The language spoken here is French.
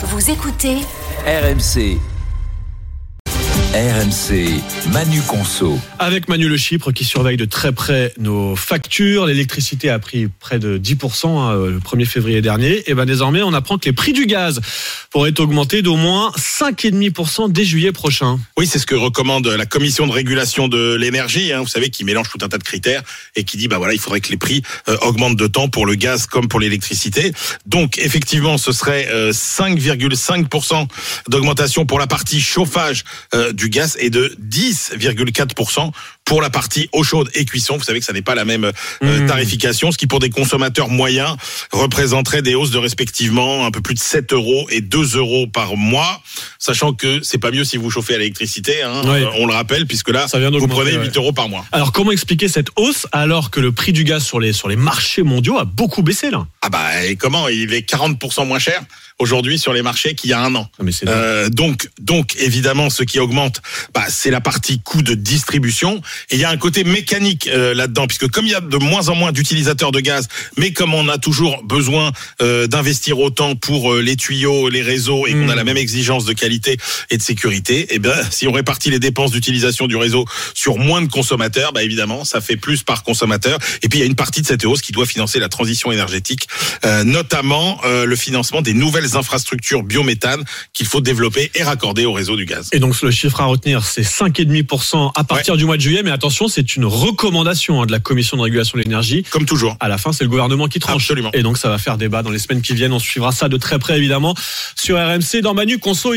Vous écoutez RMC. RMC, Manu Conso. Avec Manu Le Chypre qui surveille de très près nos factures. L'électricité a pris près de 10% hein, le 1er février dernier. Et ben désormais, on apprend que les prix du gaz pourraient augmenter d'au moins 5,5% dès juillet prochain. Oui, c'est ce que recommande la commission de régulation de l'énergie. Hein, vous savez, qui mélange tout un tas de critères et qui dit bah voilà, il faudrait que les prix euh, augmentent de temps pour le gaz comme pour l'électricité. Donc effectivement, ce serait euh, 5,5% d'augmentation pour la partie chauffage euh, du gaz et de 10,4% pour la partie eau chaude et cuisson. Vous savez que ça n'est pas la même euh, Mmh. tarification, ce qui pour des consommateurs moyens représenterait des hausses de respectivement un peu plus de 7 euros et 2 euros par mois, sachant que c'est pas mieux si vous chauffez à l'électricité, hein, Oui. euh, on le rappelle, puisque là, Ça vient vous prenez ouais. 8 euros par mois. Alors comment expliquer cette hausse alors que le prix du gaz sur les, sur les marchés mondiaux a beaucoup baissé là? Ah bah et comment? Il est 40% moins cher aujourd'hui sur les marchés qu'il y a un an. Ah, mais. Euh, donc, donc évidemment, ce qui augmente, bah, c'est la partie coût de distribution. Et il y a un côté mécanique euh, là-dedans, puisque comme il y a de moins en moins d'utilisateurs de gaz, mais comme on a toujours besoin euh, d'investir autant pour euh, les tuyaux, les réseaux, et qu'on a la même exigence de qualité et de sécurité, et ben si on répartit les dépenses d'utilisation du réseau sur moins de consommateurs, bah évidemment, ça fait plus par consommateur. Et puis il y a une partie de cette hausse qui doit financer la transition énergétique, euh, notamment euh, le financement des nouvelles infrastructures biométhane qu'il faut développer et raccorder au réseau du gaz. Et donc le chiffre à retenir, c'est 5,5% à partir du mois de juillet. Mais attention, c'est une recommandation hein, de la Commission de régulation de l'énergie. Comme toujours. À la fin, c'est le gouvernement qui tranche. Absolument. Et donc ça va faire débat dans les semaines qui viennent. On suivra ça de très près évidemment sur RMC dans Manu Conso.